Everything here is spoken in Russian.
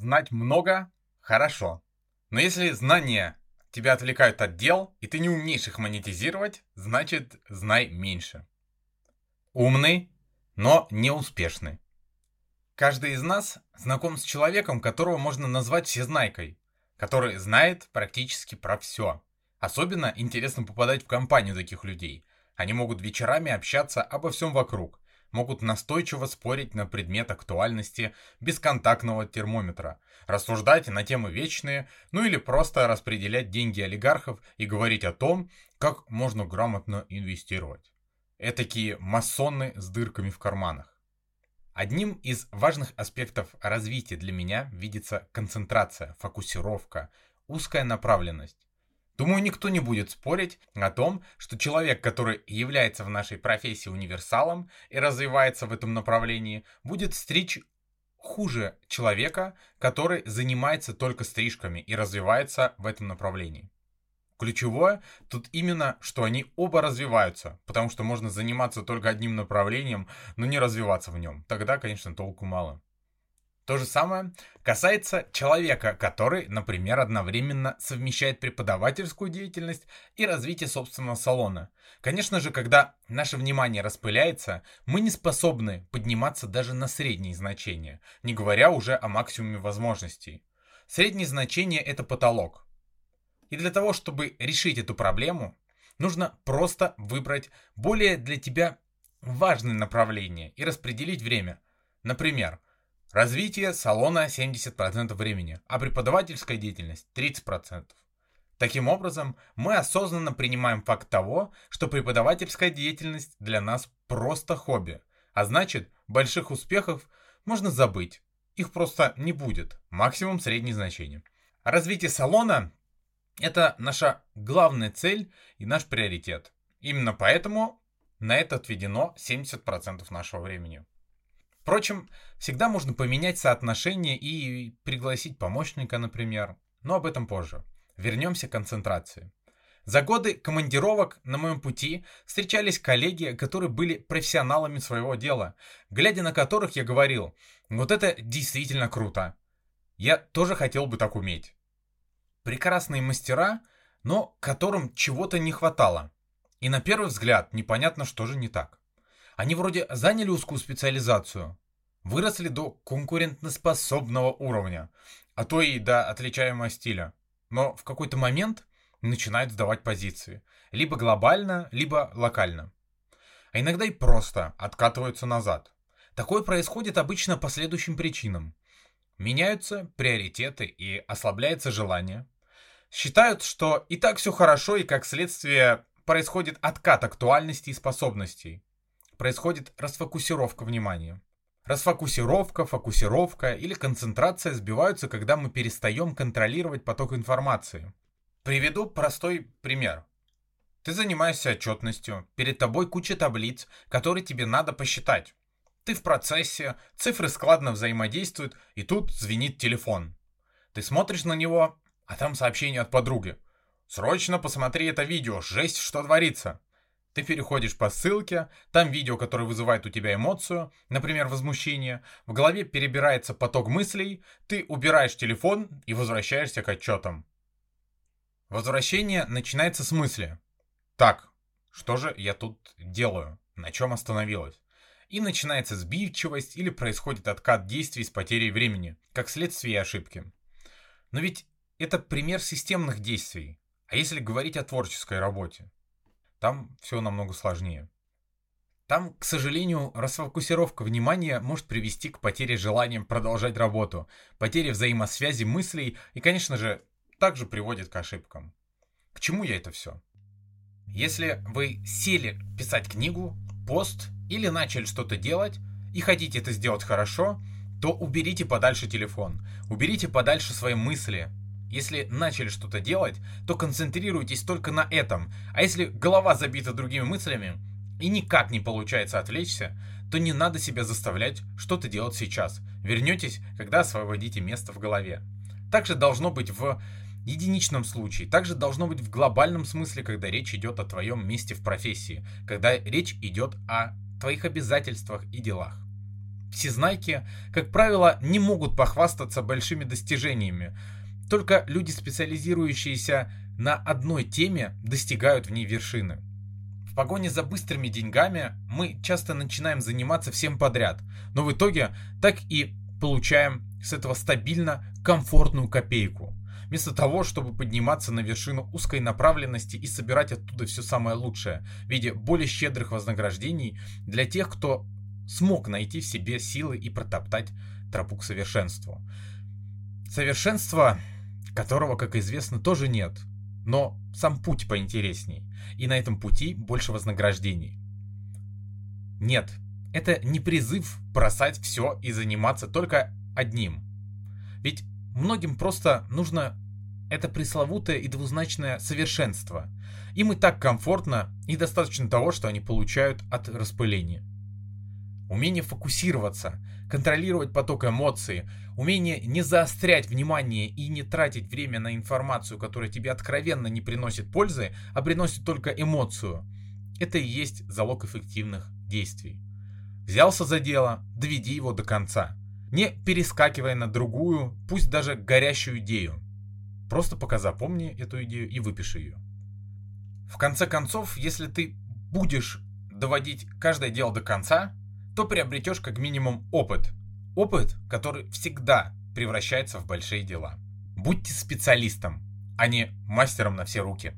Знать много – хорошо. Но если знания тебя отвлекают от дел, и ты не умеешь их монетизировать, значит, знай меньше. Умный, но не успешный. Каждый из нас знаком с человеком, которого можно назвать всезнайкой, который знает практически про все. Особенно интересно попадать в компанию таких людей. Они могут вечерами общаться обо всем вокруг, могут настойчиво спорить на предмет актуальности бесконтактного термометра, рассуждать на темы вечные, ну или просто распределять деньги олигархов и говорить о том, как можно грамотно инвестировать. Этакие масоны с дырками в карманах. Одним из важных аспектов развития для меня видится концентрация, фокусировка, узкая направленность. Думаю, никто не будет спорить о том, что человек, который является в нашей профессии универсалом и развивается в этом направлении, будет стричь хуже человека, который занимается только стрижками и развивается в этом направлении. Ключевое тут именно, что они оба развиваются, потому что можно заниматься только одним направлением, но не развиваться в нем. Тогда, конечно, толку мало. То же самое касается человека, который, например, одновременно совмещает преподавательскую деятельность и развитие собственного салона. Конечно же, когда наше внимание распыляется, мы не способны подниматься даже на средние значения, не говоря уже о максимуме возможностей. Средние значения – это потолок. И для того, чтобы решить эту проблему, нужно просто выбрать более для тебя важные направления и распределить время. Например, Развитие салона 70% времени, а преподавательская деятельность 30%. Таким образом, мы осознанно принимаем факт того, что преподавательская деятельность для нас просто хобби, а значит, больших успехов можно забыть. Их просто не будет, максимум среднее значение. Развитие салона – это наша главная цель и наш приоритет. Именно поэтому на это отведено 70% нашего времени. Впрочем, всегда можно поменять соотношение и пригласить помощника, например. Но об этом позже. Вернемся к концентрации. За годы командировок на моем пути встречались коллеги, которые были профессионалами своего дела, глядя на которых я говорил, вот это действительно круто. Я тоже хотел бы так уметь. Прекрасные мастера, но которым чего-то не хватало. И на первый взгляд непонятно, что же не так. Они вроде заняли узкую специализацию, выросли до конкурентоспособного уровня, а то и до отличаемого стиля. Но в какой-то момент начинают сдавать позиции. Либо глобально, либо локально. А иногда и просто откатываются назад. Такое происходит обычно по следующим причинам. Меняются приоритеты и ослабляется желание. Считают, что и так все хорошо, и как следствие происходит откат актуальности и способностей происходит расфокусировка внимания. Расфокусировка, фокусировка или концентрация сбиваются, когда мы перестаем контролировать поток информации. Приведу простой пример. Ты занимаешься отчетностью, перед тобой куча таблиц, которые тебе надо посчитать. Ты в процессе, цифры складно взаимодействуют, и тут звенит телефон. Ты смотришь на него, а там сообщение от подруги. «Срочно посмотри это видео, жесть, что творится!» Ты переходишь по ссылке, там видео, которое вызывает у тебя эмоцию, например, возмущение, в голове перебирается поток мыслей, ты убираешь телефон и возвращаешься к отчетам. Возвращение начинается с мысли. Так, что же я тут делаю? На чем остановилась? И начинается сбивчивость или происходит откат действий с потерей времени, как следствие ошибки. Но ведь это пример системных действий. А если говорить о творческой работе? Там все намного сложнее. Там, к сожалению, расфокусировка внимания может привести к потере желания продолжать работу, потере взаимосвязи мыслей и, конечно же, также приводит к ошибкам. К чему я это все? Если вы сели писать книгу, пост или начали что-то делать и хотите это сделать хорошо, то уберите подальше телефон, уберите подальше свои мысли, если начали что-то делать, то концентрируйтесь только на этом. А если голова забита другими мыслями и никак не получается отвлечься, то не надо себя заставлять что-то делать сейчас. Вернетесь, когда освободите место в голове. Также должно быть в единичном случае. Также должно быть в глобальном смысле, когда речь идет о твоем месте в профессии. Когда речь идет о твоих обязательствах и делах. Всезнайки, как правило, не могут похвастаться большими достижениями. Только люди, специализирующиеся на одной теме, достигают в ней вершины. В погоне за быстрыми деньгами мы часто начинаем заниматься всем подряд, но в итоге так и получаем с этого стабильно комфортную копейку. Вместо того, чтобы подниматься на вершину узкой направленности и собирать оттуда все самое лучшее в виде более щедрых вознаграждений для тех, кто смог найти в себе силы и протоптать тропу к совершенству. Совершенство, которого, как известно, тоже нет, но сам путь поинтересней, и на этом пути больше вознаграждений. Нет, это не призыв бросать все и заниматься только одним. Ведь многим просто нужно это пресловутое и двузначное совершенство. Им и так комфортно и достаточно того, что они получают от распыления. Умение фокусироваться, контролировать поток эмоций, умение не заострять внимание и не тратить время на информацию, которая тебе откровенно не приносит пользы, а приносит только эмоцию. Это и есть залог эффективных действий. Взялся за дело, доведи его до конца. Не перескакивая на другую, пусть даже горящую идею. Просто пока запомни эту идею и выпиши ее. В конце концов, если ты будешь доводить каждое дело до конца, то приобретешь как минимум опыт. Опыт, который всегда превращается в большие дела. Будьте специалистом, а не мастером на все руки.